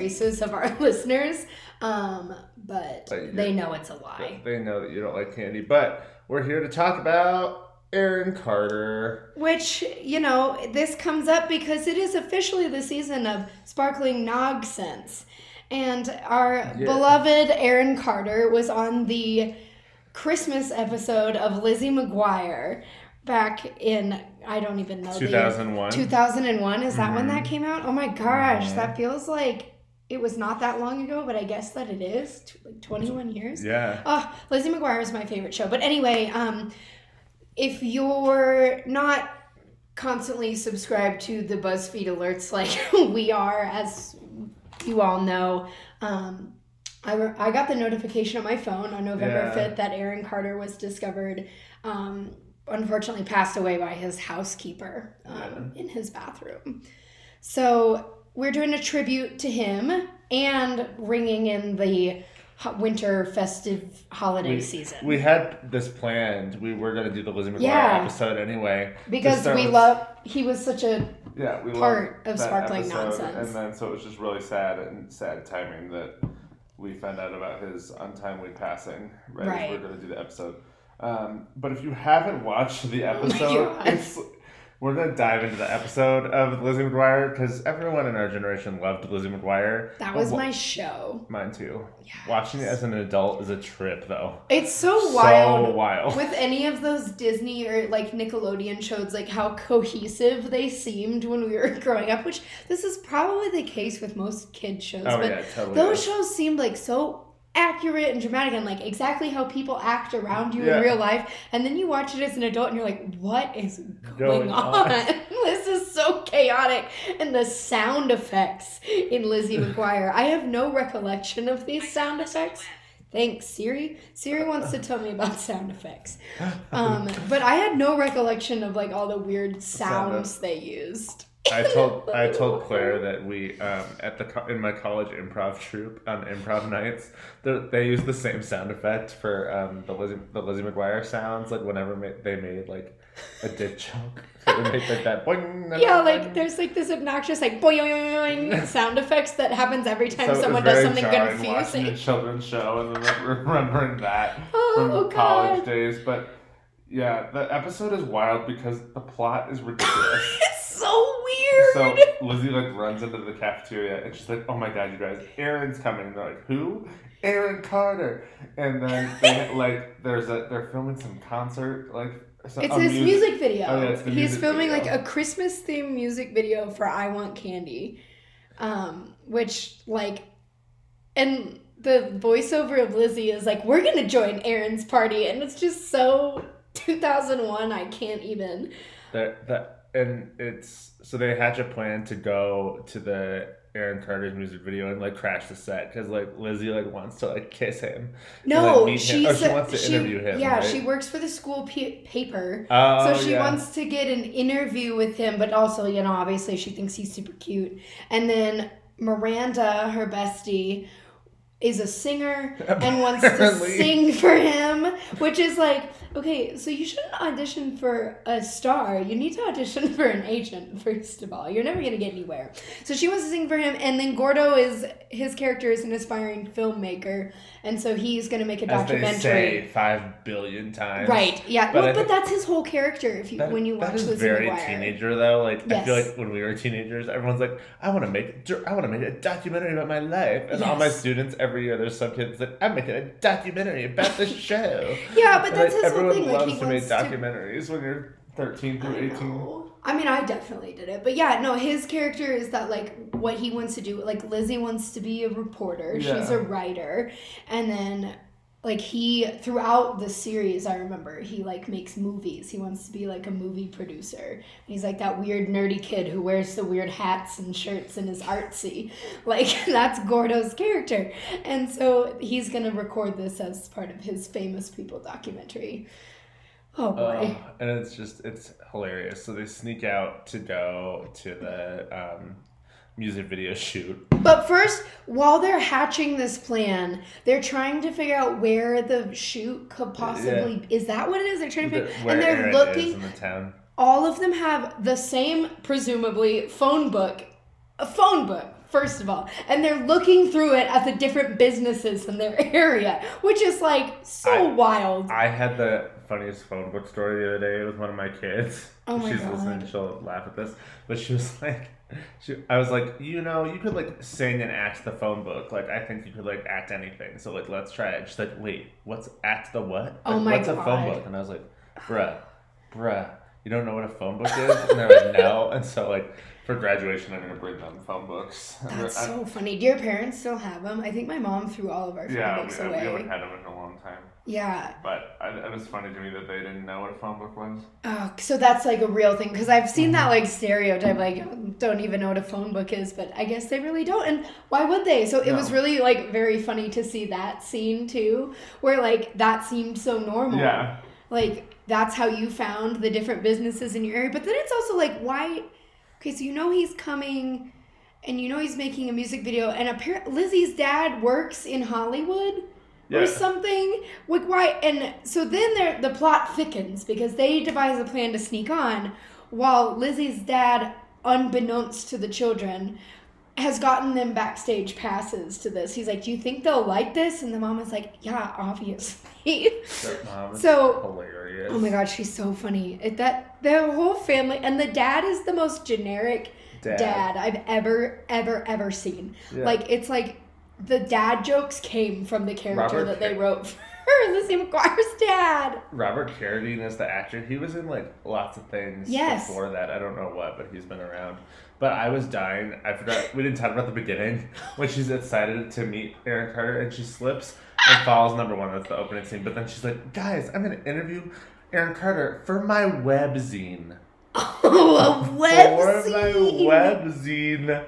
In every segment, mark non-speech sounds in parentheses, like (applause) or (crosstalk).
graces of our (laughs) listeners, um, but But they know it's a lie. They know that you don't like candy, but we're here to talk about Aaron Carter. Which, you know, this comes up because it is officially the season of sparkling nonsense. And our Yeah. beloved Aaron Carter was on the Christmas episode of Lizzie McGuire back in, I don't even know. the year. 2001. 2001 is that when Mhm. that came out oh my gosh Mhm. that feels like it was not that long ago but i guess that it is Tw- like 21 years Yeah. oh lizzie mcguire is my favorite show but anyway um if you're not constantly subscribed to the buzzfeed alerts (laughs) like we are as you all know um I, re- I got the notification on my phone on November Yeah. 5th that Aaron Carter was discovered um, unfortunately passed away by his housekeeper um, in his bathroom. So we're doing a tribute to him and ringing in the winter festive holiday We- season We had this planned. We were gonna do the Lizzie McGuire Yeah. episode anyway. because we love he was such a Yeah, we part of Sparkling episode, Nonsense. and then so it was just really sad and sad timing that we found out about his untimely passing right, as Right. we we're going to do the episode. Um, but if you haven't watched the Oh episode, God. it's we're going to dive into the episode of Lizzie McGuire because everyone in our generation loved Lizzie McGuire. that was wa- my show mine too. Yes. Watching it as an adult is a trip though. it's so So wild wild. with any of those Disney or like Nickelodeon shows, like how cohesive they seemed when we were (laughs) growing up, which this is probably the case with most kid shows. oh but yeah, totally. those is. shows seemed like so accurate and dramatic and like exactly how people act around you Yeah. in real life. And then you watch it as an adult and you're like, what is going, Going on? on. (laughs) this is so chaotic. And the sound effects in Lizzie (laughs) McGuire. I have no recollection of these sound effects. Thanks, Siri. Siri wants to tell me about (laughs) sound effects. Um, but I had no recollection of like all the weird Sound sounds they used. I told I told Claire that we um, at the co- in my college improv troupe on improv nights they use the same sound effect for um, the Lizzie the Lizzie McGuire sounds like whenever ma- they made like a dick joke. So (laughs) they make like that boing, Yeah, like there's like this obnoxious like boing (laughs) sound effects that happens every time So someone does something jarring watching a confusing. children's show and then remembering that (laughs) Oh, from oh, college days but yeah the episode is wild because the plot is ridiculous. (laughs) It's so weird. So Lizzie like runs into the cafeteria and she's like, "Oh my god, you guys, Aaron's coming." And they're like, "Who?" Aaron Carter. And then they (laughs) like there's a they're filming some concert like some, it's his music, video. Oh, yeah, He's music filming video. like a Christmas themed music video for I Want Candy. Um, which like and the voiceover of Lizzie is like, We're gonna join Aaron's party and it's just so 2001 I can't even That that and it's so they hatch a plan to go to the Aaron Carter's music video and like crash the set because like Lizzie like wants to like kiss him. No, him. she's Oh, she wants to she- interview him, Yeah, right? she works for the school pa- paper. Oh, so she yeah. wants to get an interview with him, but also, you know, obviously she thinks he's super cute. And then Miranda, her bestie, is a singer (laughs) and wants to sing for him, which is like, okay, so you shouldn't audition for a star. You need to audition (laughs) for an agent, first of all. You're never going to get anywhere. So she wants to sing for him, and then Gordo is, his character is an aspiring filmmaker, and so he's going to make a As they documentary. say five billion times. Right. Yeah. But well, but that's his whole character. If you That- when you watch Lizzie very McGuire. teenager though. Like I feel like when we were teenagers, everyone's like, "I want to make, I want to make a documentary about my life," and all my Yes. students every year, there's some kids that I'm making a documentary about the (laughs) show. Yeah, but And, that's like, his whole everyone thing. Like loves he to make wants to. documentaries when you're 13 through I 18. know. I mean, I definitely did it, but yeah, no. His character is that like what he wants to do. Like Lizzie wants to be a reporter. She's a writer, and then like he throughout the series, I remember he like makes movies. He wants to be like a movie producer. And he's like that weird nerdy kid who wears the weird hats and shirts and is artsy. (laughs) Like (laughs) that's Gordo's character, and so he's gonna record this as part of his famous people documentary. Oh boy. Oh, and it's just it's hilarious. So they sneak out to go to the um, music video (laughs) shoot. But first, while they're hatching this plan, they're trying to figure out where the shoot could possibly. Is that what it is? They're trying to The- figure, where and they're Aaron looking. in the town. all of them have the same, presumably, phone book. A phone book, first of all. And they're looking through it at the different businesses in their (laughs) area, which is like so I- wild. I had the funniest phone book story the other day with one of my kids. Oh my She's God. listening, she'll laugh at this. But she was (laughs) like, she, I was like, you know, you could like sing and act the phone book. Like, I think you could like act anything. So, like, let's try it. She's like, wait, what's act the what? Oh Like, my What's a phone book? And I was like, bruh, bruh, you don't know what a phone book is? And they're like, no. (laughs) And so, like, for graduation, I'm to bring them phone books. (laughs) That's I- so funny. Do your parents still have them? I think my mom threw all of our phone yeah, we, books we away. haven't had them in a long time. Yeah. But I, it was funny to me that they didn't know what a phone book was. Oh, so that's like a real thing because I've seen Mm-hmm. that like stereotype, like don't even know what a phone book is, but I guess they really don't. And why would they? So it was really like very funny to see that scene too, where like that seemed so normal. Yeah. Like that's how you found the different businesses in your area. But then it's also like why? Okay, so you know he's coming, and you know he's making a music video, and apparently Lizzie's dad works in Hollywood or something. Like why? And so then there the plot thickens because they devise a plan to sneak on, while Lizzie's dad, unbeknownst to the children, has gotten them backstage passes to this. He's like, "Do you think they'll like this?" And the mom is like, "Yeah, obviously." (laughs) So- hilarious. Oh my god, she's so funny. It, that the whole family and the dad is the most generic Dad. dad, I've ever ever ever seen. Yeah. Like it's like the dad jokes came from the character Robert that they wrote for (laughs) Lizzie McGuire's dad. Robert Carradine is the actor. He was in like lots of things Yes. before that. I don't know what, but he's been around. But I was dying. I forgot we didn't talk about the beginning when she's excited to meet Aaron Carter and she slips and falls. Number one, that's the opening scene. But then she's like, "Guys, I'm gonna interview Aaron Carter for my web zine." Oh, (laughs) a web for my web zine.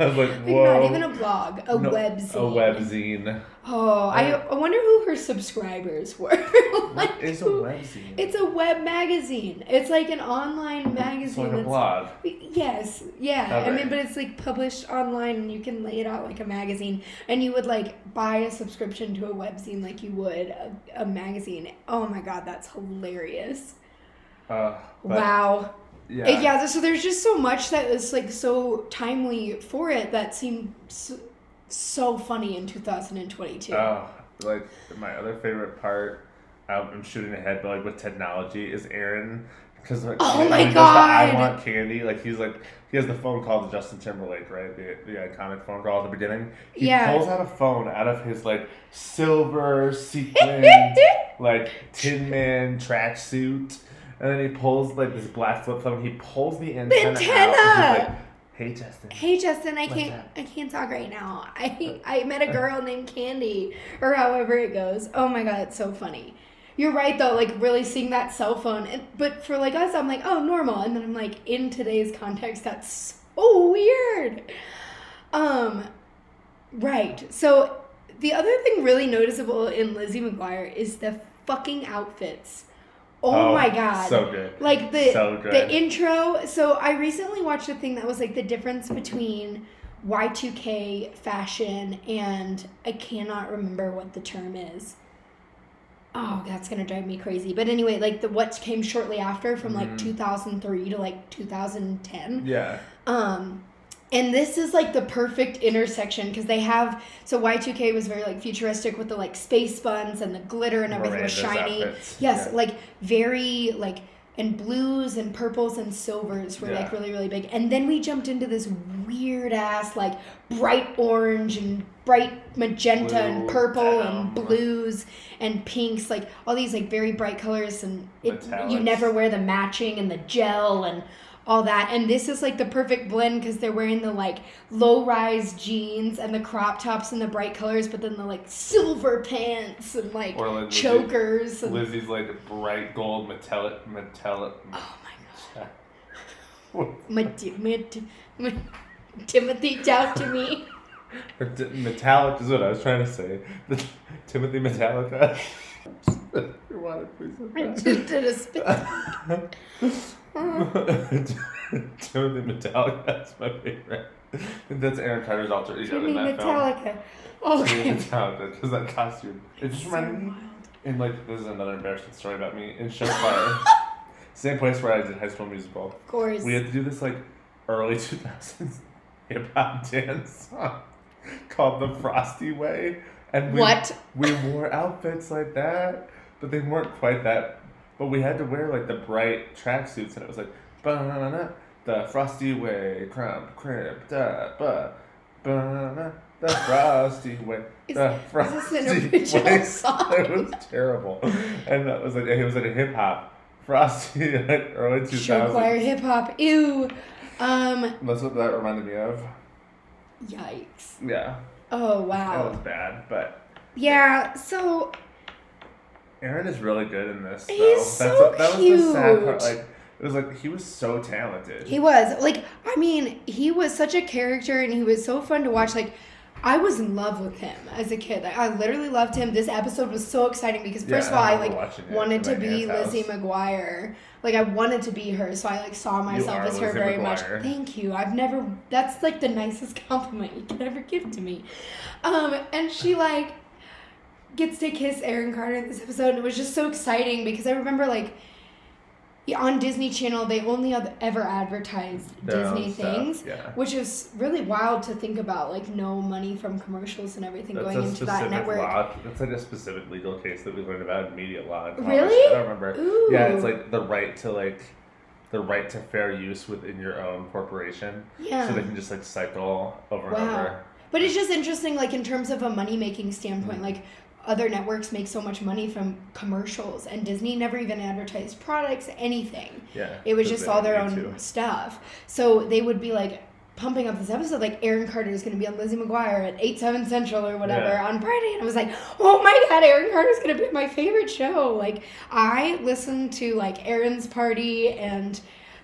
(laughs) I was like, "Whoa!" Not even a blog, a No, web zine. A webzine. Oh, I, I wonder who her subscribers were. (laughs) What Like, is a who- web zine? It's a web magazine. It's like an online It's magazine. like a blog. Yes, yeah. I mean, but it's like published online, and you can lay it out like a magazine, and you would like buy a subscription to a webzine like you would a, a magazine. Oh my god, that's hilarious! Uh, wow. Yeah. Yeah. So there's just so much that is like so timely for it that seemed so, so funny in 2022. Oh, like my other favorite part. Um, I'm shooting ahead, but like with technology is Aaron. Because like, Oh my he does the I want candy. Like he's like he has the phone call to Justin Timberlake, right? The the iconic phone call at the beginning. He Yeah. pulls out a phone out of his like silver sequin (laughs) like Tin Man tracksuit, and then he pulls like this black flip phone. He pulls the antenna, out. and antenna! he's like, "Hey, Justin." Hey Justin, I What's can't? I can't talk right now. I (laughs) I met a girl named Candy or however it goes. Oh my god, it's so funny. You're right though, like really seeing that cell phone. And, but for like us, I'm like, oh normal. And then I'm like, in today's context, that's so weird. Um right. So the other thing really noticeable in Lizzie McGuire is the fucking outfits. Oh, my god. so good. Like the So good. the intro. So I recently watched a thing that was like the difference between Y2K fashion and I cannot remember what the term is. Oh, that's gonna drive me crazy. But anyway, like the what came shortly after from like Mhm. 2003 to like 2010. Yeah. Um, and this is like the perfect intersection because they have so Y2K was very like futuristic with the like space buns and the glitter and everything was shiny. outfits. Yes, Yeah. like very like and blues and purples and silvers were like Yeah. really really big. And then we jumped into this weird ass like bright orange and bright magenta and Blue, purple and denim. blues and pinks, like all these like very bright colors and it, you Metallics. never wear the matching and the gel and all that. And this is like the perfect blend because they're wearing the like low rise jeans and the crop tops and the bright colors, but then the like silver pants and like Or like Lizzie- chokers. And, Lizzie's like bright gold metallic metallic. oh my (laughs) god. My, my, my Timothy, talk to me. (laughs) Metallic is what I was trying to say. (laughs) Timothy Metallica. Your water, please. I just did a spit. (laughs) Timothy Metallica. That's my favorite. That's Aaron Carter's alter ego Timmy in that film. Metallica. Timothy Okay. Metallica, because that costume. It just So reminded me. And like, this is another embarrassing story about me in show choir. (laughs) Same place where I did High School Musical. Of course. We had to do this like early (laughs) 2000s hip hop dance song called the Frosty Way. And we, What? We wore outfits like that, but they weren't quite that. But we had to wear like the bright tracksuits, and it was like, the Frosty Way, crump, crib, da, ba, ba-na-na, the Frosty Way, Is- the is Frosty this an original (laughs) Way. song? It was terrible, and that was like it was like a hip hop Frosty (laughs) like early two Show choir hip hop. Ew. Um. That's what that reminded me of. Yikes. Yeah, Oh wow. that was bad, but Yeah. So Aaron is really good in this. Though. He's That's so what, that was the sad part. cute. Like it was like he was so talented. he was like, I mean, he was such a character, and he was so fun to watch. Like. I was in love with him as a kid. Like, I literally loved him. This episode was so exciting because first Yeah, of all, I like wanted to be Lizzie house. McGuire. Like I wanted to be her, so I like saw myself as her Lizzie very much. Thank you. I've never. That's like the nicest (laughs) compliment you could ever give to me. Um, and she like gets to kiss Aaron Carter in this episode, and it was just so exciting because I remember like on Disney Channel they only ever advertised Their Disney stuff, things, Yeah. which is really wild to think about. Like no money from commercials and everything That's going into that network. law. That's like a specific legal case that we learned about in media law. in college. Really? I don't remember. Ooh. Yeah, it's like the right to like the right to fair use within your own corporation. Yeah. So they can just like cycle over and over. But it's just interesting, like in terms of a money making standpoint, Mm-hmm. like other networks make so much money from commercials, and Disney never even advertised products, anything. Yeah. It was just all their own need to. stuff. So they would be like pumping up this episode, like Aaron Carter is going to be on Lizzie McGuire at 8, 7 Central or whatever Yeah. on Friday. And I was like, oh my God, Aaron Carter's going to be my favorite show. Like, I listened to like Aaron's Party and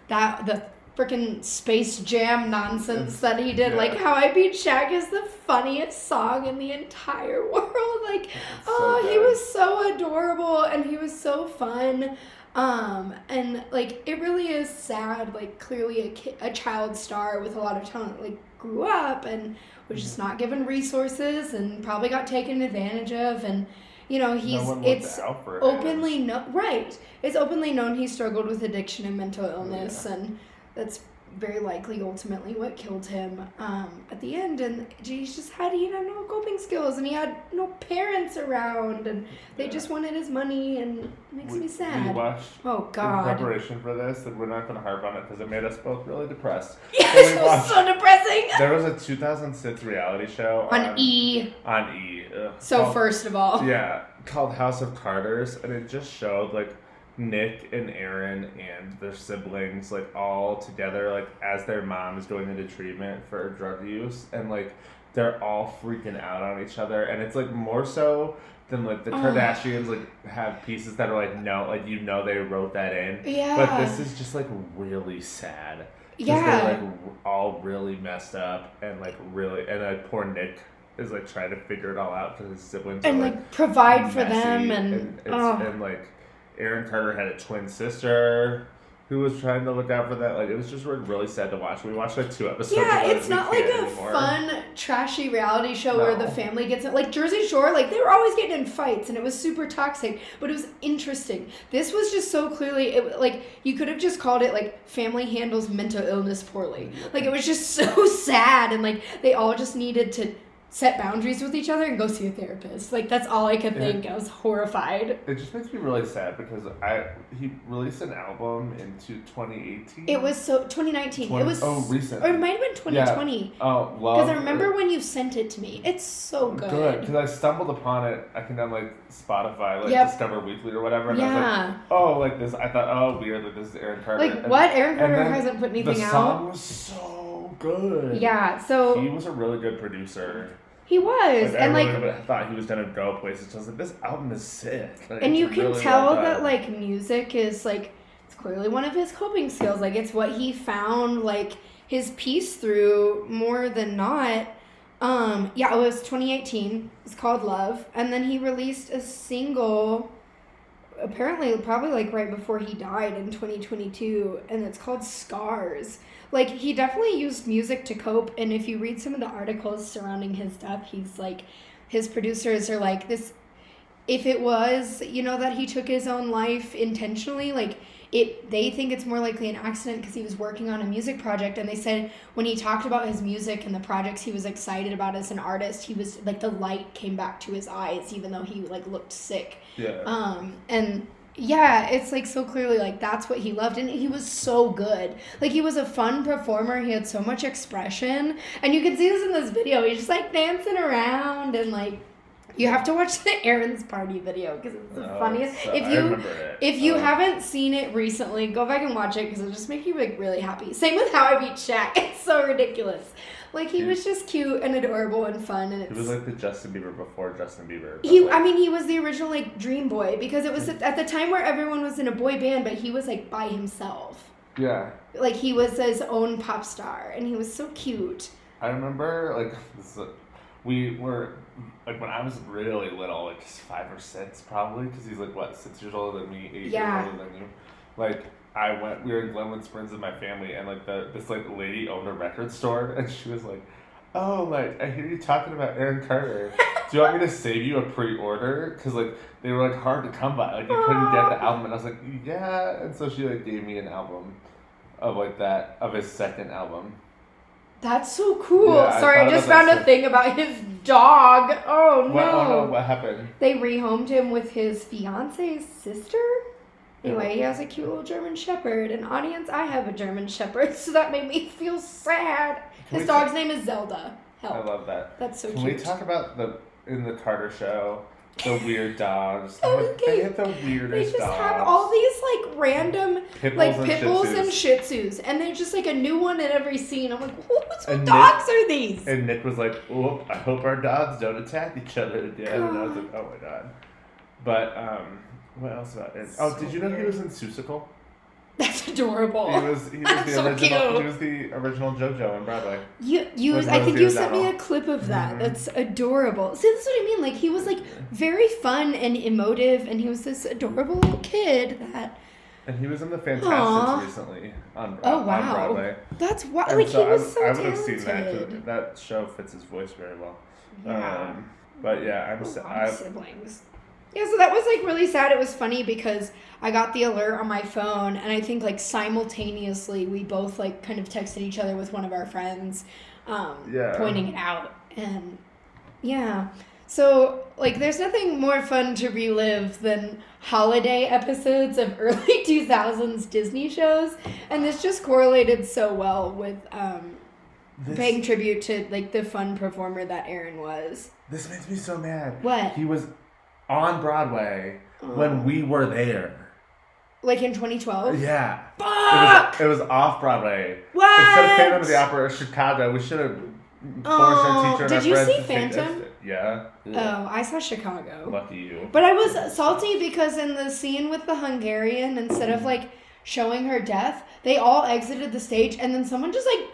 that, the freaking Space Jam nonsense that he did. Yeah. Like, How I Beat Shaq is the funniest song in the entire (laughs) world. Like, oh, so he was so adorable and he was so fun. Um, and like it really is sad. Like clearly a kid, a child star with a lot of talent, like grew up and was just not given resources and probably got taken advantage of. And you know he's no it's out for him. openly no right. It's openly known he struggled with addiction and mental illness, and that's very likely ultimately what killed him um, at the end. And he just had he had no coping skills, and he had no parents around, and they Yeah. just wanted his money, and it makes we, me sad. Oh in God. preparation for this, and we're not going to harp on it because it made us both really depressed. (laughs) Yes, we it was so depressing. There was a 2006 reality show On E. On E. ugh, So called- first of all, Yeah, called House of Carters, and it just showed like Nick and Aaron and their siblings like all together, like as their mom is going into treatment for drug use, and like they're all freaking out on each other, and it's like more so than like the Oh. Kardashians like have pieces that are like no, like you know they wrote that in, yeah, but this is just like really sad yeah. they're like all really messed up and like really, and like poor Nick is like trying to figure it all out because his siblings and are like provide for them, and, it's, oh, and like Aaron Carter had a twin sister who was trying to look out for that. Like it was just really, sad to watch. We watched like two episodes. yeah, it's not like a anymore. fun, trashy reality show where the family gets in. Like Jersey Shore, like they were always getting in fights, and it was super toxic, but it was interesting. This was just so clearly, it like you could have just called it like family handles mental illness poorly. Like it was just so (laughs) sad, and like they all just needed to set boundaries with each other and go see a therapist. Like that's all I could Yeah. think. I was horrified. It just makes me really sad because I he released an album into 2018. It was so 2019. 20 it was oh recent. or it might have been 2020. oh love. Because I remember when you sent it to me. It's so good. Good, because I stumbled upon it. I think on like Spotify, like Yep. Discover Weekly or whatever, and I was like, Yeah. oh, like this. I thought, oh, weird, like this is Aaron Carter. Like And what? Aaron Carter hasn't put anything The anything song out. was so good. Yeah. So he was a really good producer. he was, Like, and like, really thought he was gonna go places. I was like, this album is sick. Like, and you can really tell well that like music is like it's clearly one of his coping skills. Like it's what he found like his peace through more than not. Um, yeah, it was 2018. It's called Love, and then he released a single. Apparently, probably like right before he died in 2022, and it's called Scars. Like he definitely used music to cope, and if you read some of the articles surrounding his death, he's like, his producers are like this. If it was, you know, that he took his own life intentionally, like it they think it's more likely an accident because he was working on a music project and they said when he talked about his music and the projects he was excited about as an artist he was like the light came back to his eyes even though he like looked sick Yeah. um and yeah it's like so clearly like that's what he loved and he was so good like he was a fun performer he had so much expression and you can see this in this video he's just like dancing around and like you have to watch (laughs) the Aaron's party video because it's the Oh, funniest. so- if you if you Oh. haven't seen it recently, go back and watch it because it'll just make you like really happy. Same with How I Beat Shaq. (laughs) It's so ridiculous. Like he was just cute and adorable and fun, and He it's was like the Justin Bieber before Justin Bieber. he. like, I mean, he was the original like dream boy because it was at the time where everyone was in a boy band, but he was like by himself. yeah. Like he was his own pop star, and he was so cute. I remember like this, is we were like when I was really little, like just five or six probably, because he's like what six years older than me, eight Yeah. years older than you. Like I went, we were in Glenwood Springs with my family, and like the this like lady owned a record store, (laughs) and she was like, "Oh, like I hear you talking about Aaron Carter. Do you want me to (laughs) save you a pre-order? Because like they were like hard to come by, like you couldn't get the album." And I was like, "Yeah," and so she like gave me an album of like that of his second album. That's so cool. Yeah, Sorry, I thought just found a thing about his dog. Oh no. What, oh no, what happened? They rehomed him with his fiance's sister. Anyway, he has a cute little German Shepherd. And audience, I have a German Shepherd, (laughs) so that made me feel sad. Can His we dog's name is Zelda. I love that. That's so Can cute. we talk about the in the Carter show the (laughs) weird dogs? They Oh, okay. They had the they just dogs. have all these like random Pit like bulls pit and bulls and shih tzus and they're just like a new one in every scene i'm like what, what And dogs are these And Nick was like, "Oh, I hope our dogs don't attack each other again." And I was like, "Oh my god!" But um, what else about it? Oh, did you know he was in Seussical? (laughs) that's adorable He was he was (laughs) the so original. cute. He was the original JoJo on Broadway. You, you, With I think you sent me a clip of that. Mhm. That's adorable. See, that's what I mean. Like he was like very fun and emotive, and he was this adorable kid. That And he was in the Fantasticks Aw. recently on, Broadway. Oh, on wow. Broadway. that's why. Like so he was I, so I would have seen that. That show fits his voice very well. Yeah. Um, but yeah, I'm. A sa- lot of I, siblings. Yeah, so that was like really sad. It was funny because I got the alert on my phone, and I think like simultaneously we both like kind of texted each other with one of our friends, um, Yeah. pointing it out, and yeah. So like, there's nothing more fun to relive than holiday episodes of (laughs) early 2000s Disney shows, and this just correlated so well with um, this, paying tribute to like the fun performer that Aaron was. this makes me so mad. What? He was on Broadway Oh. when we were there. Like in 2012? Yeah. It Fuck! was, it was off Broadway. What? Instead of Phantom of the Opera Chicago, we should have forced Oh, our teacher and did you see to Phantom? us- Yeah. Oh, I saw Chicago. Lucky you. But I was salty because in the scene with the Hungarian, instead of like showing her death, they all exited the stage and then someone just like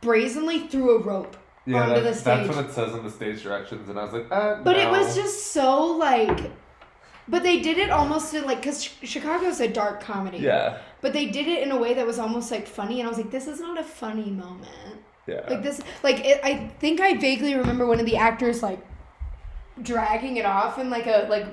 brazenly threw a rope Yeah, onto the that's, stage. that's what it says on the stage directions, and I was like, uh, But it was just so like. But they did it almost in, like because Chicago's a dark comedy. Yeah. But they did it in a way that was almost like funny, and I was like, this is not a funny moment. Yeah. Like this, like it, I think I vaguely remember one of the actors like dragging it off in like a like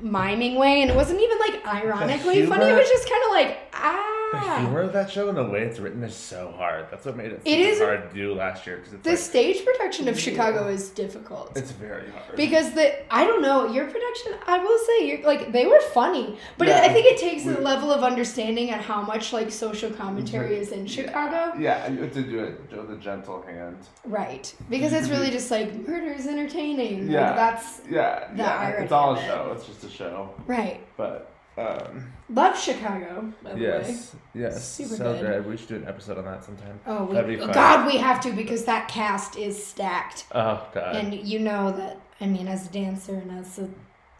miming way, and it wasn't even like ironically funny. It was just kind of like ah. The humor of that show and the way it's written is so hard. That's what made it, It is- hard to do last year because it's The like, stage production of Chicago is difficult. it's very hard. because the I don't know your production. I will say you're like they were funny, but it, I think it takes a level of understanding at how much like social commentary mm-hmm. is in Chicago. yeah, you have to do it with a gentle hand. Right, because it's really just like murder is entertaining. Like, Yeah. that's Yeah, The yeah. irony It's all a show. It's just a show. right. But um, Love Chicago, by the way. yes, yes, Super so good. good. We should do an episode on that sometime. Oh, we, That'd be fun. God, we have to because that cast is stacked. Oh God. And you know that, I mean, as a dancer and as a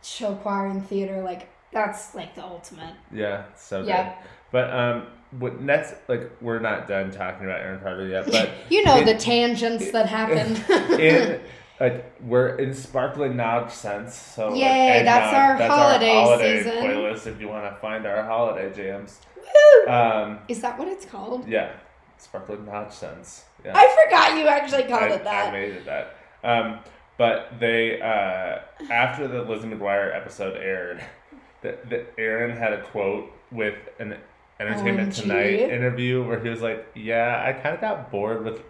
show choir and theater, like, that's like the ultimate. yeah, so Yeah. good. But um, what next? Like, we're not done talking about Aaron Carter yet. (laughs) But you know in- the tangents that happen. (laughs) in like we're in sparkling nog sense. So like, Yay, that's eggnog, our that's holiday our holiday season. playlist. If you want to find our holiday jams, Woo! um, is that what it's called? yeah, sparkling nog sense. Yeah. I forgot you actually called I, it that. I made it that. Um, but they uh, after the Lizzie McGuire episode aired, (laughs) the, the Aaron had a quote with an Entertainment OMG. Tonight interview where he was like, "Yeah, I kind of got bored with."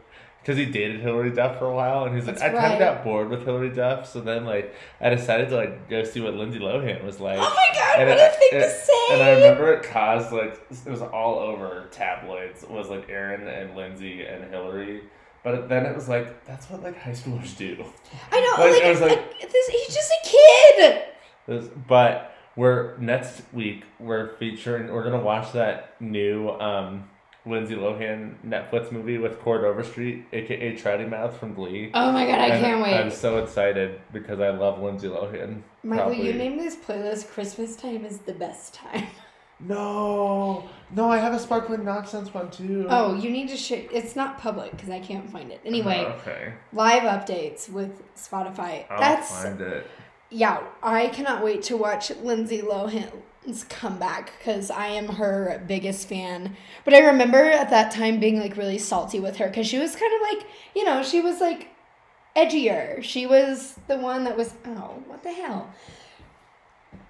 Because he dated Hilary Duff for a while, and he's like, That's I kind right. of got bored with Hilary Duff, so then like I decided to like go see what Lindsay Lohan was like. Oh my god, And what it- a thing to say! And I remember it caused like it was all over tabloids. It was like Aaron and Lindsay and Hilary, but then it was like that's what like high schoolers do. I know, Like, like, it was like- this, he's just a kid. It was- but we're next week we're featuring we're gonna watch that new um, Lindsay Lohan Netflix movie with Chord Overstreet, aka Trouty Mouth from Glee. Oh my god, I And can't wait. I'm so excited because I love Lindsay Lohan. Michael, you Probably- name this playlist Christmas time is the best time. (laughs) No, no, I have a sparkling nonsense one too. Oh, you need to share. It's not public because I can't find it. Anyway, oh, okay, live updates with Spotify. I'll That's find it. yeah. I cannot wait to watch Lindsay Lohan's comeback because I am her biggest fan. But I remember at that time being like really salty with her because she was kind of like you know she was like edgier. She was the one that was oh what the hell.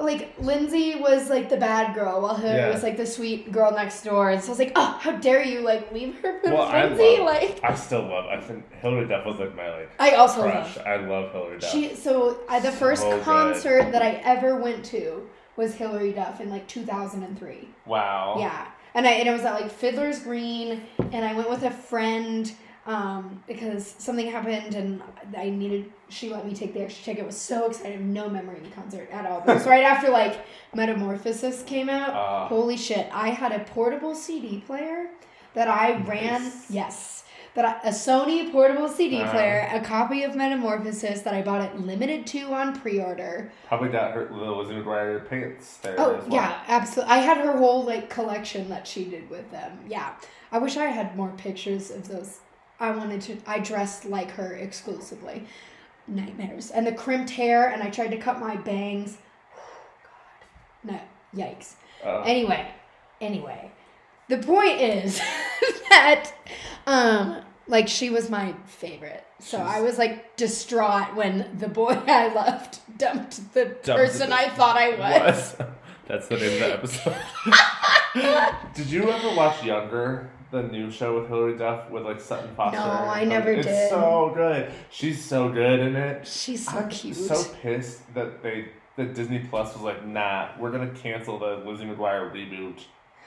Like Lindsay was like the bad girl, while Hilary Yeah. was like the sweet girl next door, and so I was like, "Oh, how dare you like leave her for Well, I Lindsay?" Like, I still love. I think Hilary Duff was like my like I also crush. love. I love Hilary Duff. She so I, the first So good. concert that I ever went to was Hilary Duff in like 2003. wow. Yeah, and I and it was at like Fiddler's Green, and I went with a friend um, because something happened and I needed. She let me take the extra ticket. Was so excited. No memory of the concert at all. But it was (laughs) right after like Metamorphosis came out. Ah. Holy shit! I had a portable CD player that I ran. Nice. Yes. That I, a Sony portable CD Uh-huh. player, a copy of Metamorphosis that I bought it limited to on pre-order. Probably got her Lizzie McGuire pants there Oh as well. yeah, absolutely. I had her whole like collection that she did with them. Yeah, I wish I had more pictures of those. I wanted to. I dressed like her exclusively. Nightmares and the crimped hair, and I tried to cut my bangs. (sighs) God, no, yikes. Uh, Anyway, anyway, the point is (laughs) that um like she was my favorite. So She's- I was like distraught when the boy (laughs) I loved dumped the person the- I thought I (laughs) was. was. That's the name of the episode. (laughs) Did you ever watch Younger, the new show with Hilary Duff with like Sutton Foster? No, I never it's did. so good. She's so good in it. She's so I'm cute. so pissed that they that Disney Plus was like, nah, we're gonna cancel the Lizzie McGuire reboot.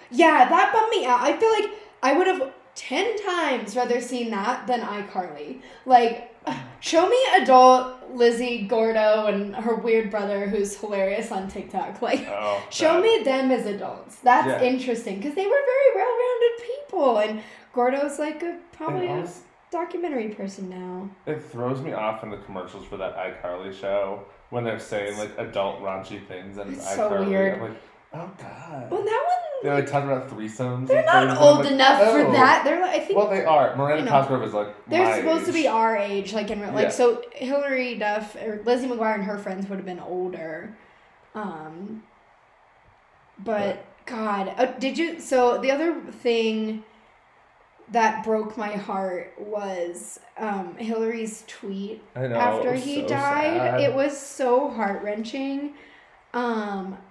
yeah, that bummed me out. I feel like I would have ten times rather seen that than iCarly. Like, show me adult Lizzie Gordo and her weird brother who's hilarious on TikTok. (laughs) Like, Oh, Show me them as adults. That's Yeah. interesting because they were very well-rounded people, and Gordo's like a probably a documentary person now. It throws me off in the commercials for that iCarly show when they're saying like adult raunchy things and It's iCarly. so weird. I'm like, oh god. Well, that one. They're like talking about threesomes. they're not old like, enough for oh. that. They're like I think Well, they are. Miranda you know, Cosgrove is like they're supposed to be our age, like in real like Yeah. so. Hilary Duff or Lizzie McGuire and her friends would have been older, um. But God, uh, did you? So the other thing that broke my heart was um, Hilary's tweet know. after he so died. sad. It was so heart wrenching. Um, oh,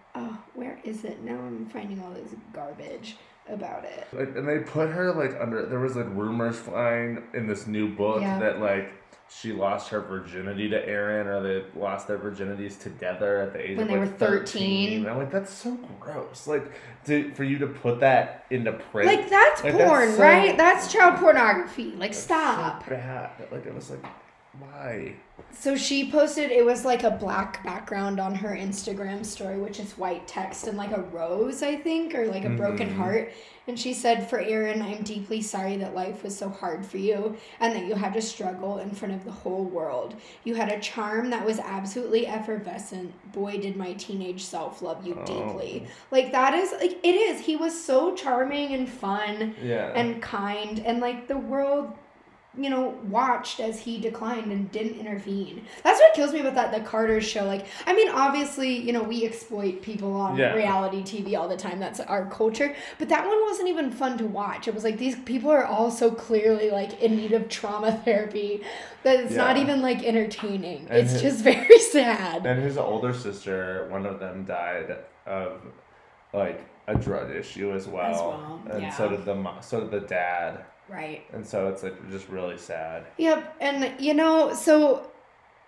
where is it? Now I'm finding all this garbage about it. Like, and they put her like under. There was like rumors flying in this new book Yeah. that like she lost her virginity to Aaron, or they lost their virginities together at the age When of they like were 13. I'm like, that's so gross. Like, to, for you to put that into print, Like that's Like, that's porn, so- right? That's child pornography. Like that's stop. So bad. Like it was like, why? So she posted it was like a black background on her Instagram story, which is white text and like a rose, I think, or like a broken Mhm. heart. And she said, For Aaron, I'm deeply sorry that life was so hard for you and that you had to struggle in front of the whole world. You had a charm that was absolutely effervescent. Boy, did my teenage self love you Oh. deeply. Like, that is, like, it is. He was so charming and fun Yeah. and kind and like the world you know watched as he declined and didn't intervene. That's what kills me about that the Carter show like i mean obviously you know we exploit people on Yeah. reality tv all the time that's our culture but that one wasn't even fun to watch. It was like these people are all so clearly like in need of trauma (laughs) therapy that it's not even like entertaining. And it's his- just (laughs) very sad. And his older sister, one of them died of like a drug issue as well, As well, and yeah. so did the so did the dad, Right. and so it's like just really sad. Yep. And, you know, so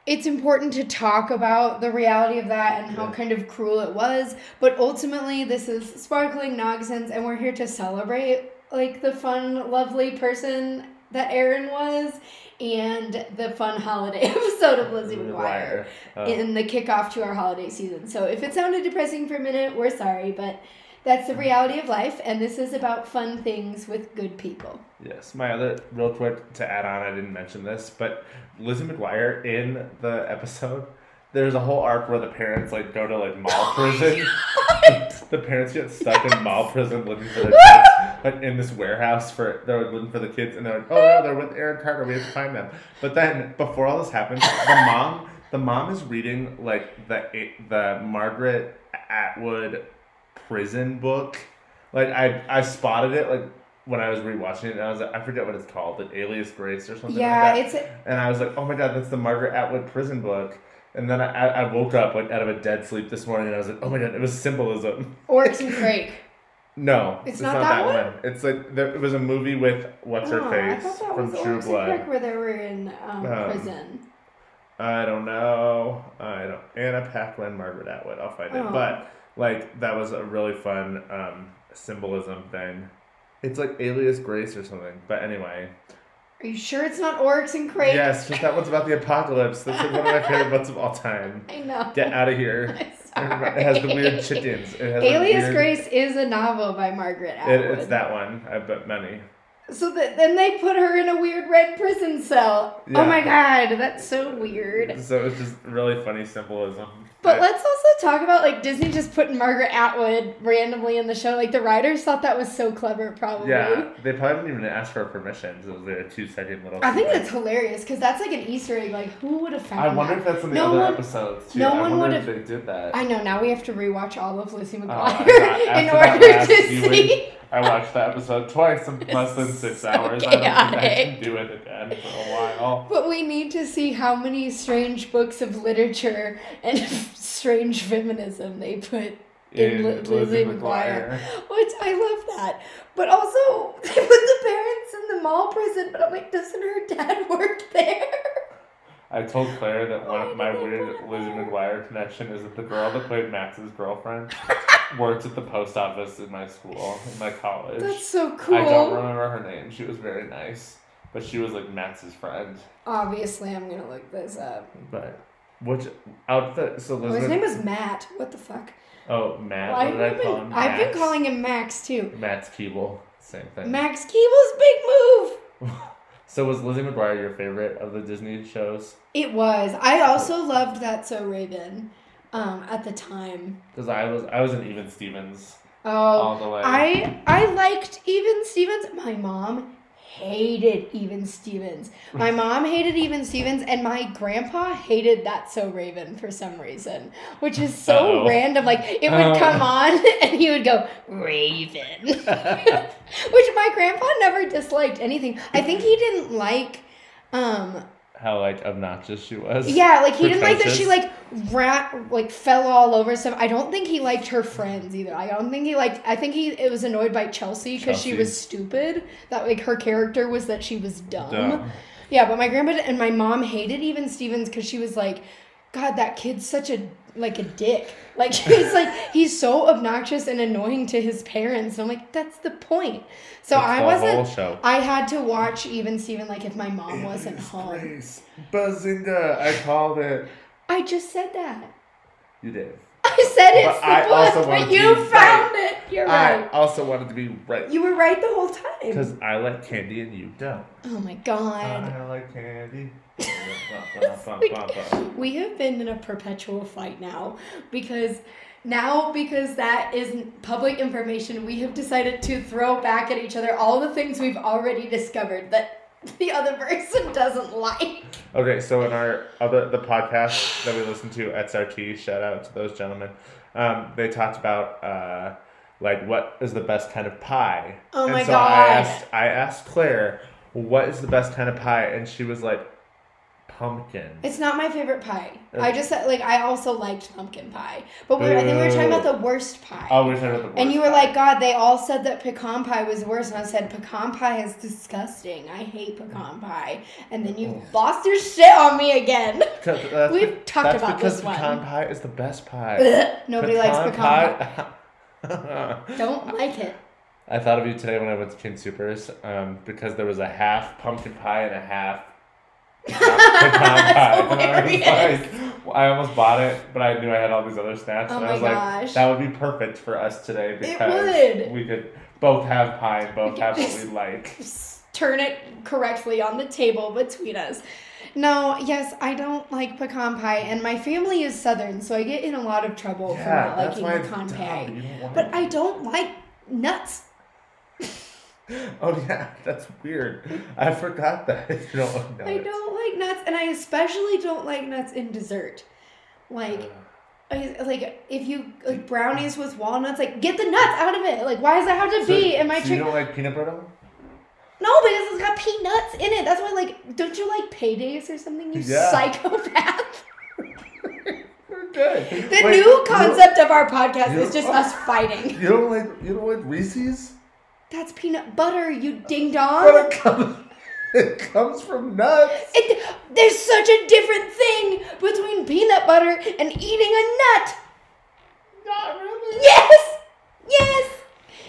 it's important to talk about the reality of that and how Yeah. kind of cruel it was. But ultimately, this is Sparkling NOGsense, and we're here to celebrate, like, the fun, lovely person that Aaron was and the fun holiday (laughs) episode of Lizzie McGuire. Oh. in the kickoff to our holiday season. So if it sounded depressing for a minute, we're sorry, but that's the reality of life, and this is about fun things with good people. Yes, my other real quick to add on, I didn't mention this, but Lizzie McGuire in the episode, there's a whole arc where the parents like go to like mall (laughs) prison. (laughs) the parents get stuck in mall prison looking for their (laughs) kids, like in this warehouse for they're looking for the kids, and they're like, oh no, they're with Aaron Carter, we have to find them. But then before all this happens, the mom, the mom is reading like the the Margaret Atwood prison book. Like I I spotted it like when I was rewatching it, and I was like, I forget what it's called, the Alias Grace or something Yeah, like that. it's and I was like, oh my god, that's the Margaret Atwood prison book. And then I, I woke up like out of a dead sleep this morning, and I was like, oh my god, it was symbolism. Oryx and Crake. No, It's not that one? It's like there, it was a movie with what's her Oh, I face thought that from True and Blood. Crake where they were in um, Um, prison. I don't know. I don't. Anna Paquin, Margaret Atwood. I'll find it. Oh. But like that was a really fun um, symbolism thing. It's like Alias Grace or something. But anyway, Are you sure it's not Oryx and Crake? yes, 'cause that one's about the apocalypse. That's like one of my favorite books of all time. (laughs) I know. Get out of here. (laughs) Sorry. It has the weird chickens. Alias weird- Grace is a novel by Margaret It, it's that one. I bet many. So that then they put her in a weird red prison cell. Oh yeah. Oh my god, that's so weird. So it's just really funny symbolism. But I- let's also talk about like Disney just putting Margaret Atwood randomly in the show. Like the writers thought that was so clever, probably. Yeah, they probably didn't even ask for permission. So it was like a two second little. I think that's hilarious because that's like an Easter egg. Like who would have found I wonder that? if that's in the No other one- episodes too. no I one wonder if would've- they did that. I know. Now we have to rewatch all of Lucy Oh, McGuire I (laughs) in order to see. I watched that episode twice in less than (laughs) six so hours. I don't think I can do it again for a while. But we need to see how many strange books of literature and (laughs) strange feminism they put in, Li- Lizzie McGuire. Which I love that. But also, (laughs) they put the parents in the mall prison, but I'm like, doesn't her dad work there? I told Claire that oh, one of my Oh, weird Lizzie McGuire connection is that the girl that played Max's girlfriend worked at the post office in my school, in my college. That's so cool. I don't remember her name. She was very nice, but she was like Max's friend. Obviously, I'm gonna look this up. But which out the so Oh, his name was Matt. What the fuck? oh Matt. Well, what did I I've, call been, him? I've been calling him Max too. Matt's Keeble. Same thing. Max Keeble's big move. (laughs) So was Lizzie McGuire your favorite of the Disney shows? It was. I also loved that So Raven um, at the time. Because I was I was an Even Stevens Oh, all the way. I I liked Even Stevens. My mom hated Even Stevens. My (laughs) mom hated Even Stevens, and my grandpa hated That So Raven for some reason, which is so Uh-oh. random. Like it would Oh. come on, (laughs) and he would go Raven, (laughs) which my grandpa never disliked anything. I think he didn't like. Um, How like obnoxious she was. yeah, like he didn't like that she like rat like fell all over stuff. I don't think he liked her friends either. I don't think he liked. I think he it was annoyed by Chelsea because she was stupid. That like her character was that she was dumb. Dumb. Yeah, but my grandpa and my mom hated even Stevens because she was like, God, that kid's such a like a dick. Like (laughs) he's like he's so obnoxious and annoying to his parents. And I'm like, that's the point. So That's I wasn't. whole show. I had to watch even Steven like if my mom wasn't Alias home. Grace. Bazinga! I called it. I just said that. You did. I said it's But I the also book, wanted but to you be found it. You're I right. I also wanted to be right. You were right the whole time. Because I like candy and you don't. Oh my god. I like candy. (laughs) We have been in a perpetual fight now because now because that isn't public information, we have decided to throw back at each other all the things we've already discovered that (laughs) the other person doesn't like. Okay, so in our other the podcast that we listen to XRT, shout out to those gentlemen. Um, they talked about uh, like what is the best kind of pie. Oh and my so God. I asked I asked Claire what is the best kind of pie, and she was like pumpkin. It's not my favorite pie. I just said like I also liked pumpkin pie, but we were, I think we were talking about the worst pie. Oh, we're talking about the worst and you were pie. like, God, they all said that pecan pie was worse, and I said pecan pie is disgusting. I hate pecan pie, and then you lost your shit on me again. (laughs) (laughs) We've talked about because this one. pecan pie is the best pie. (laughs) Nobody likes pecan pie. pie. Don't like it. I thought of you today when I went to King Supers um, because there was a half pumpkin pie and a half pecan. (laughs) (laughs) That's I hilarious. like, I almost bought it, but I knew I had all these other snacks, Oh and I was like, gosh. that would be perfect for us today because we could both have pie and both have what we like. Turn it correctly on the table between us. No, yes, I don't like pecan pie, and my family is southern, so I get in a lot of trouble for not liking pecan pie. You don't want But. I don't like nuts. (laughs) (laughs) Oh yeah, that's weird. I forgot that. (laughs) You don't like nuts. I don't like nuts, and I especially don't like nuts in dessert. Like, I, like if you like brownies with walnuts, like get the nuts out of it. Like, why does that have to So- be in my so you don't like peanut butter? No, because it's got peanuts in it. That's why, like, don't you like paydays or something? You Yeah. psychopath. We're good. The Wait, new concept of our podcast is just us fighting. (laughs) You don't like you don't like Reese's? That's peanut butter, you ding But dong. it comes (laughs) it comes from nuts. It, there's such a different thing between peanut butter and eating a nut. Not really. Yes, yes,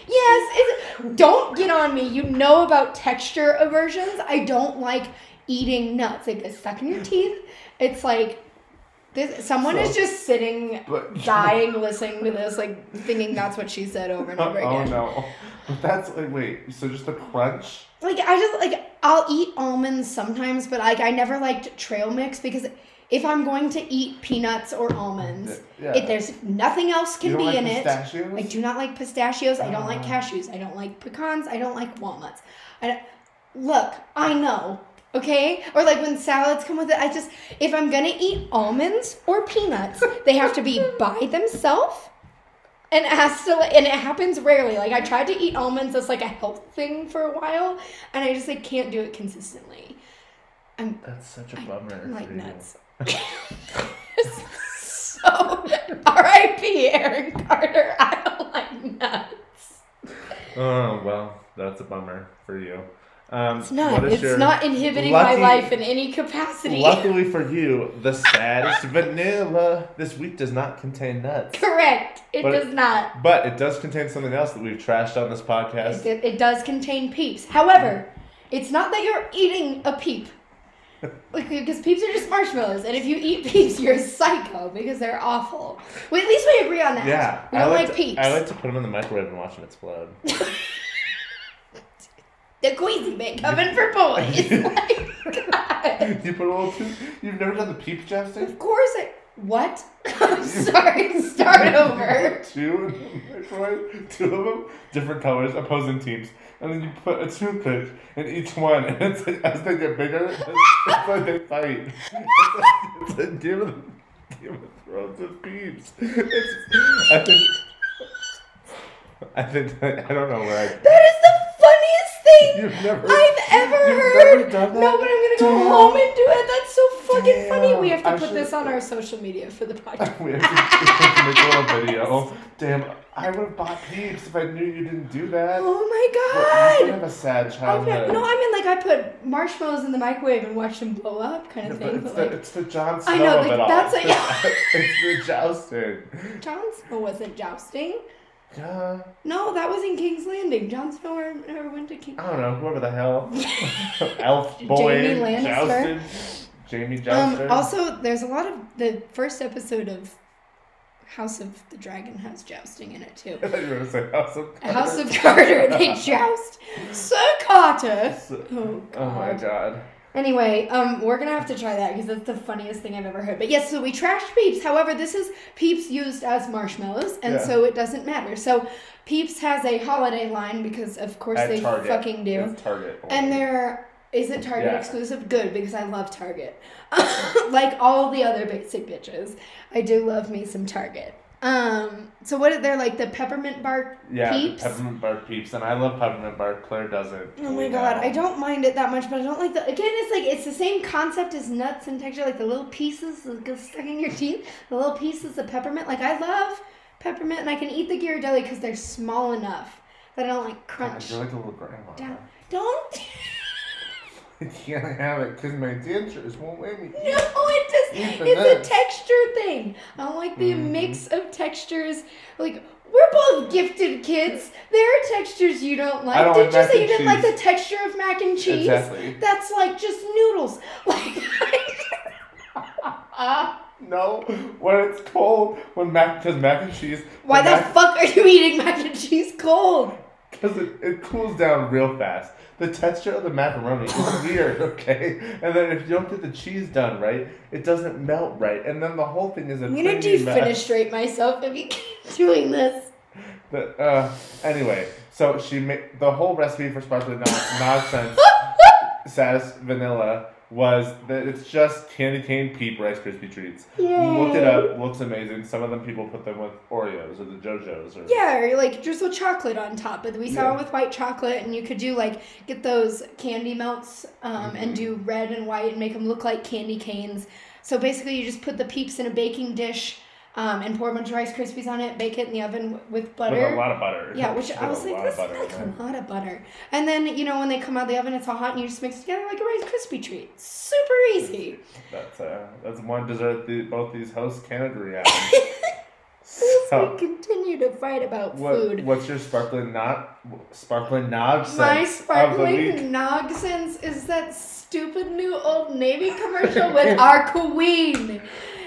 yes. It's, don't get on me. You know about texture aversions. I don't like eating nuts. Like it's stuck in your teeth. It's like this. Someone is just sitting, But dying, listening to this, like thinking that's what she said over and over again. (laughs) Oh again. no. But that's like wait, so just a crunch? Like I just like I'll eat almonds sometimes, but like I never liked trail mix because if I'm going to eat peanuts or almonds, Yeah. if there's nothing else can be like in it. I do not like pistachios. I don't like Ah. cashews. I don't like pecans. I don't like walnuts. I don't, look, I know. Okay? Or like when salads come with it, I just if I'm gonna eat almonds or peanuts, they have to be (laughs) by themselves. And it has to, and it happens rarely. Like I tried to eat almonds as like a health thing for a while, and I just like can't do it consistently. I'm That's such a bummer. I like for nuts. (laughs) so, R.I.P. Aaron Carter. I don't like nuts. Oh well, that's a bummer for you. Um, It's not. It's your- not inhibiting lucky- my life in any capacity. Luckily for you, the saddest vanilla this week does not contain nuts. Correct. It But- does not. But it does contain something else that we've trashed on this podcast. It, it does contain peeps. However, it's not that you're eating a peep. (laughs) Like, because peeps are just marshmallows, and if you eat peeps, you're a psycho because they're awful. Well, at least we agree on that. Yeah, we I don't like, like, to, peeps. I like to put them in the microwave and watch them explode. (laughs) the queasy bit coming for boys. (laughs) like, God. you put a little too. You've never done the peep jousting? Of course I. What? (laughs) I'm sorry. (laughs) Start over. Two in the microwave, two of them, different colors, opposing teams, and then you put a toothpick in each one, and it's like as they get bigger, it's, it's like they fight. It's like, it's a Game of, Game of Thrones with peeps. It's, I think. I think I don't know where I. That is the thing You've never. I've ever heard. No, but I'm gonna go Damn. home and do it. That's so fucking funny. We have to I put should- this on our social media for the podcast. (laughs) We have to, we have to make a little video. (laughs) Damn, I would have bought peeps if I knew you didn't do that. Oh my god! did god. have a sad Okay. childhood. No, I mean like I put marshmallows in the microwave and watch them blow up, kind Yeah, of but thing. it's, But the, like it's the Jon Snow I know, of like, it that's it's, a- the, (laughs) it's the jousting. Jon Snow wasn't jousting. No, that was in King's Landing. Jon Snow never, went to King. I don't know, whoever the hell. (laughs) Elf boy Jaime Lannister. jousted. Jaime jousted. Um, also, there's a lot of the first episode of House of the Dragon has jousting in it too. (laughs) I thought you were going to say House of Cards. House of Carter, they joust. Sir Carter. So- Oh, Oh my God. Anyway, um, we're gonna have to try that because that's the funniest thing I've ever heard. But yes, so we trashed Peeps. However, this is Peeps used as marshmallows, and Yeah. so it doesn't matter. So Peeps has a holiday line because of course At they Target. fucking do. It's Target. And they're is it Target Yeah. exclusive? Good because I love Target. (laughs) like all the other basic bitches, I do love me some Target. Um. So what? Are They're like the peppermint bark Yeah, peeps. peppermint bark peeps, and I love peppermint bark. Claire doesn't. Oh my god, know. I don't mind it that much, but I don't like the. Again, it's like it's the same concept as nuts and texture, like the little pieces that go stuck in your teeth, the little pieces of peppermint. Like I love peppermint, and I can eat the Ghirardelli because they're small enough that I don't like crunch. you're like a little grandma. down. Don't. (laughs) (laughs) I can't have it because my dentures won't let me. No, it does. It's a texture thing. I don't like the Mhm. mix of textures. Like we're both gifted kids. There are textures you don't like. I don't Did like you say you didn't like the texture of mac and cheese? Exactly. That's like just noodles. (laughs) Like. (laughs) No, when it's cold, when mac because mac and cheese. Why the mac- fuck are you eating mac and cheese cold? Because it, it cools down real fast. The texture of the macaroni is (laughs) weird, okay? And then if you don't get the cheese done right, it doesn't melt right. And then the whole thing is a I'm gonna defenestrate myself if you keep (laughs) doing this. But, uh, anyway, so she made the whole recipe for sparkling non- (laughs) nonsense sass vanilla was that it's just candy cane peep Rice Krispie treats. Look it up, looks amazing. Some of them people put them with Oreos or the Joe-Joe's or Yeah, or like drizzle chocolate on top. But we saw Yeah. it with white chocolate, and you could do like get those candy melts um, and Mhm. do red and white and make them look like candy canes. So basically, you just put the peeps in a baking dish um, and pour a bunch of Rice Krispies on it. Bake it in the oven with butter. with a lot of butter. Yeah, which I was like, this butter is like a lot of butter. And then, you know, when they come out of the oven, it's all hot and you just mix it together like a Rice Krispie treat. Super easy. That's uh, that's one dessert the, both these hosts can agree on. (laughs) As we continue to fight about what, food. what's your sparkling not sparkling nonsense? My sparkling week? nogsense is that stupid new Old Navy commercial (laughs) with our queen.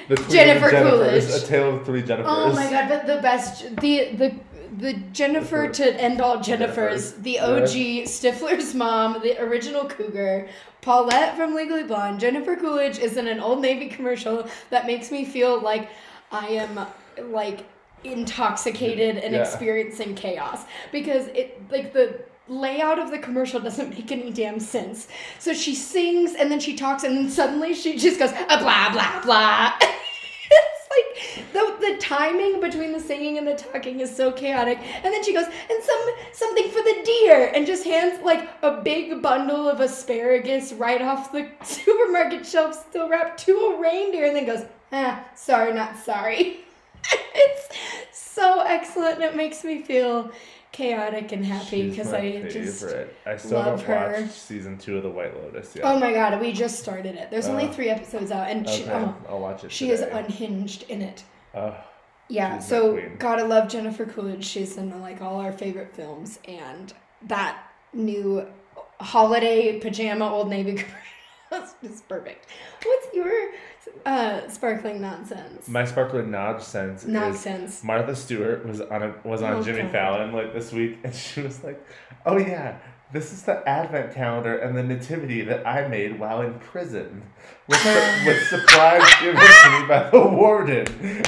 The Jennifer Coolidge. A tale of three Jennifers. Oh my god, but the best the the the Jennifer to end all Jennifers, the OG Stifler's mom, the original cougar, Paulette from Legally Blonde, Jennifer Coolidge is in an Old Navy commercial that makes me feel like I am like intoxicated and Yeah. experiencing chaos because it like the layout of the commercial doesn't make any damn sense. So she sings and then she talks and then suddenly she just goes ah, blah blah blah. (laughs) it's like the the timing between the singing and the talking is so chaotic. And then she goes and some something for the deer and just hands like a big bundle of asparagus right off the (laughs) supermarket shelf, still wrapped to a reindeer, and then goes ah sorry not sorry. (laughs) it's so excellent. It makes me feel chaotic and happy because I just. I still love haven't her. watched season two of The White Lotus yet. Oh my god, we just started it. There's only Uh, three episodes out, and she, okay, oh, I'll watch it. she is today. unhinged in it. Ugh. Yeah, She's my so queen. gotta love Jennifer Coolidge. She's in like all our favorite films, and that new holiday pajama Old Navy (laughs) commercial is perfect. What's your uh, sparkling nonsense? my sparkling nog sense is nonsense. Martha Stewart was on a, was on Oh, Jimmy God. Fallon like this week, (laughs) and she was like, "Oh yeah, this is the Advent calendar and the nativity that I made while in prison, with su- (laughs) with supplies given to me by the warden."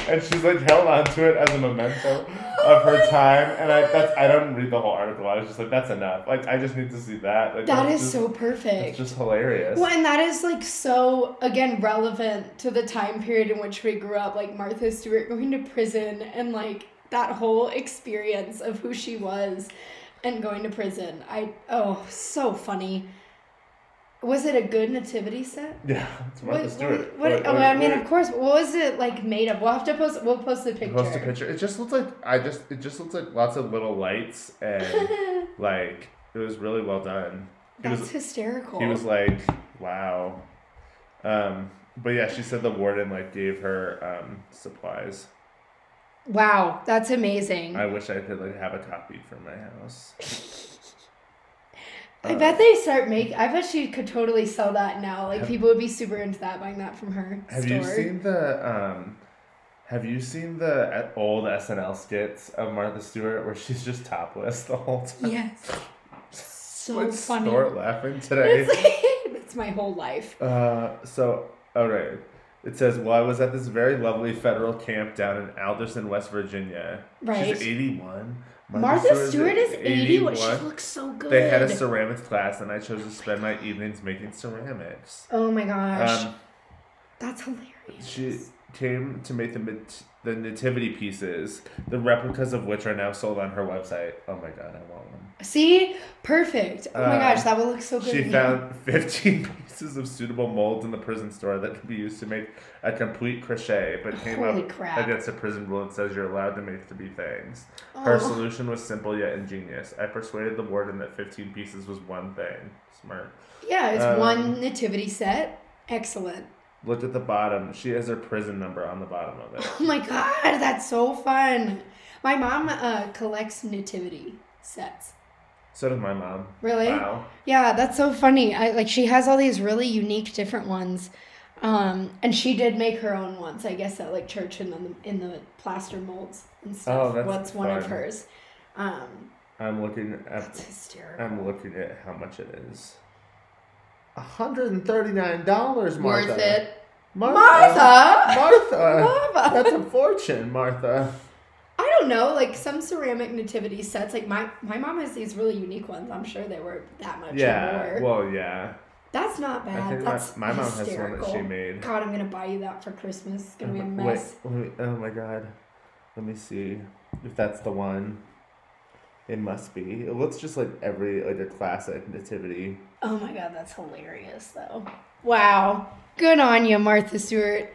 And she's like held on to it as a memento of her time. And I that's I don't read the whole article. I was just like, "That's enough." Like I just need to see that. Like, that's just, so perfect. It's just hilarious. Well, and that is like so again relevant to the time period in which we grew up. Like Martha Stewart going to prison and like that whole experience of who she was and going to prison. I oh so funny. Was it a good nativity set? (laughs) Yeah, it's Martha What, Stewart. what, What- oh, what- I mean, what- of course. What was it like made of? We'll have to post. We'll post the picture. Post a picture. It just looks like I just it just looks like lots of little lights and (laughs) like it was really well done. He That's was hysterical. he was like, wow. Um but yeah, she said the warden like gave her um supplies. wow, that's amazing. I wish I could like have a copy for my house. (laughs) I Uh, bet they start make. I bet she could totally sell that now. Like Have- people would be super into that, buying that from her Have store. you seen the um have you seen the old SNL skits of Martha Stewart where she's just topless the whole time? Yes. So Let's funny. Start laughing (laughs) today. It's like, that's my whole life. Uh, so, alright. It says, well, I was at this very lovely federal camp down in Alderson, West Virginia. Right. She's 81. Martha Stewart is 81. She looks so good. They had a ceramics class, and I chose to spend my evenings making ceramics. oh my gosh. Um, that's hilarious. she, came to make the the nativity pieces, the replicas of which are now sold on her website. Oh my god, I want one. See, perfect. Oh my Uh, gosh, that will look so good. She found (laughs) 15 pieces of suitable molds in the prison store that can be used to make a complete crèche, but came Holy up crap. against a prison rule that says you're allowed to make three things. Her Oh. solution was simple yet ingenious. I persuaded the warden that 15 pieces was one thing. Smart. Yeah, it's Um, one nativity set. Excellent. Look at the bottom. She has her prison number on the bottom of it. (laughs) Oh my god, that's so fun. My mom uh, collects nativity sets. So does my mom. Really? Wow. Yeah, that's so funny. I like she has all these really unique different ones. Um, and she did make her own ones, I guess, at like church and in the, in the plaster molds and stuff. Oh, that's What's one of hers? Um, I'm looking at that's hysterical. I'm looking at how much it is. $139, Martha. Worth it. Martha. Martha! Martha. (laughs) Martha! That's a fortune, Martha. I don't know, like some ceramic nativity sets. Like my my mom has these really unique ones. I'm sure they were that much Yeah. more. Well, yeah. That's not bad. think my, That's my mom has one that she made. God, I'm gonna buy you that for Christmas. It's gonna be a uh, mess. let me- oh my god. Let me see if that's the one. It must be. It looks just like every like a classic nativity. Oh my god, that's hilarious though. Wow. Good on you, Martha Stewart.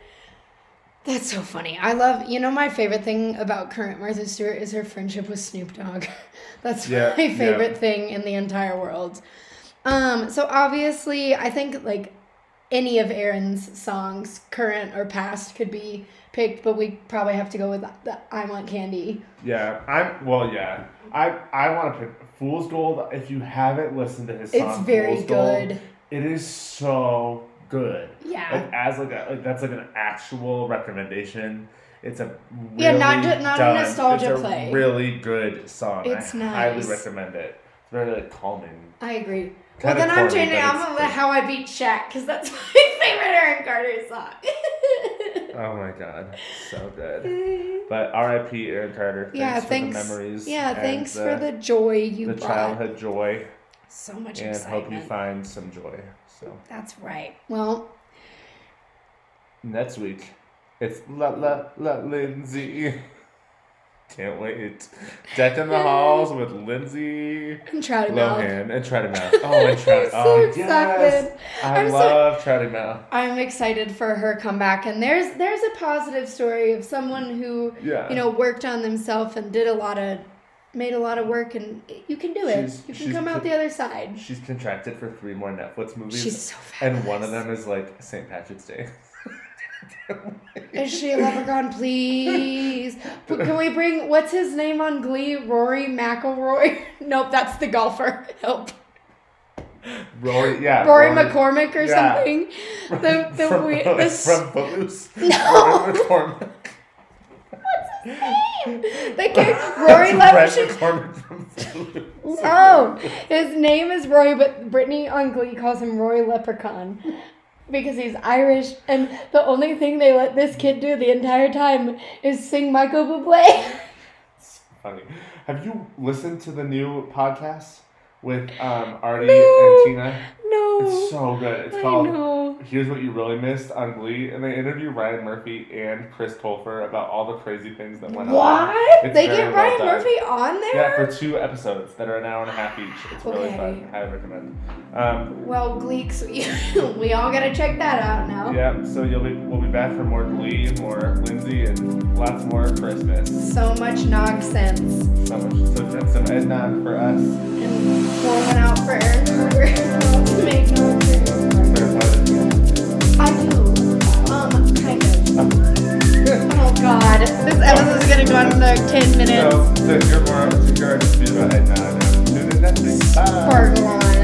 That's so funny. I love, you know, my favorite thing about current Martha Stewart is her friendship with Snoop Dogg. (laughs) That's Yeah, my yeah. favorite thing in the entire world. Um, so obviously, I think like any of Aaron's songs, current or past, could be picked, but we probably have to go with the I Want Candy. Yeah, I'm. Well, yeah. I I want to pick Fool's Gold. If you haven't listened to his song, It's very Fool's Gold, good. it is so good. Yeah. Like as like a like that's like an actual recommendation. It's a really Yeah, not ju- not a nostalgia it's a play. Really good song. It's I highly recommend it. It's very like calming. I agree. Well, Kinda then I'm corny, changing. but I'm gonna let How I Beat Shaq because that's (laughs) my favorite Aaron Carter song. (laughs) Oh my god, so good. (laughs) But R.I.P. Aaron Carter. Thanks yeah, for thanks. the memories. yeah, thanks for the joy you the brought. childhood joy, So much excitement. and excitement. hope you find some joy. So That's right. Well, next week, it's la la la Lindsay. (laughs) Can't wait. Deck in the halls with Lindsay I'm to mouth. Lohan and Trouty Mouth. (laughs) Oh, and Trouty. I'm so oh, yes. excited. I I'm so- love Trouty Mouth. I'm excited for her comeback, and there's there's a positive story of someone who Yeah. you know worked on themselves and did a lot of made a lot of work, and you can do it. She's- you can come out the other side. She's contracted for three more Netflix movies. She's so and one of them is like St. Patrick's Day. (laughs) Is she a leprechaun, please? But Can we bring what's his name on Glee? Rory McIlroy? (laughs) nope, that's the golfer. Help, Rory, yeah. Rory, McCormick or yeah. something. The the from, we- the from Footloose. No. Rory McCormick. What's his name? The kid, Rory Leprechaun. Footloose. His name is Roy, but Brittany on Glee calls him Roy Leprechaun because he's Irish, and the only thing they let this kid do the entire time is sing Michael Bublé. (laughs) Funny. Have you listened to the new podcast with um, Artie No. and Tina? No, It's so good. It's called. Here's What You Really Missed on Glee, and they interview Ryan Murphy and Chris Colfer about all the crazy things that went on. What? They get Ryan done. Murphy on there? Yeah, for two episodes that are an hour and a half each. It's really Okay. fun. Highly recommend. Um, Well, Gleeks, (laughs) we, all gotta check that out now. yeah, so you'll be we'll be back for more Glee, more Lindsay, and lots more Christmas. So much nog sense. So much, so that's some Edna for us. And pouring out (laughs) god. This episode is gonna go on for 10 minutes. So, so you're more insecure, to be right now. Do the next thing. Bye. Sparkle on.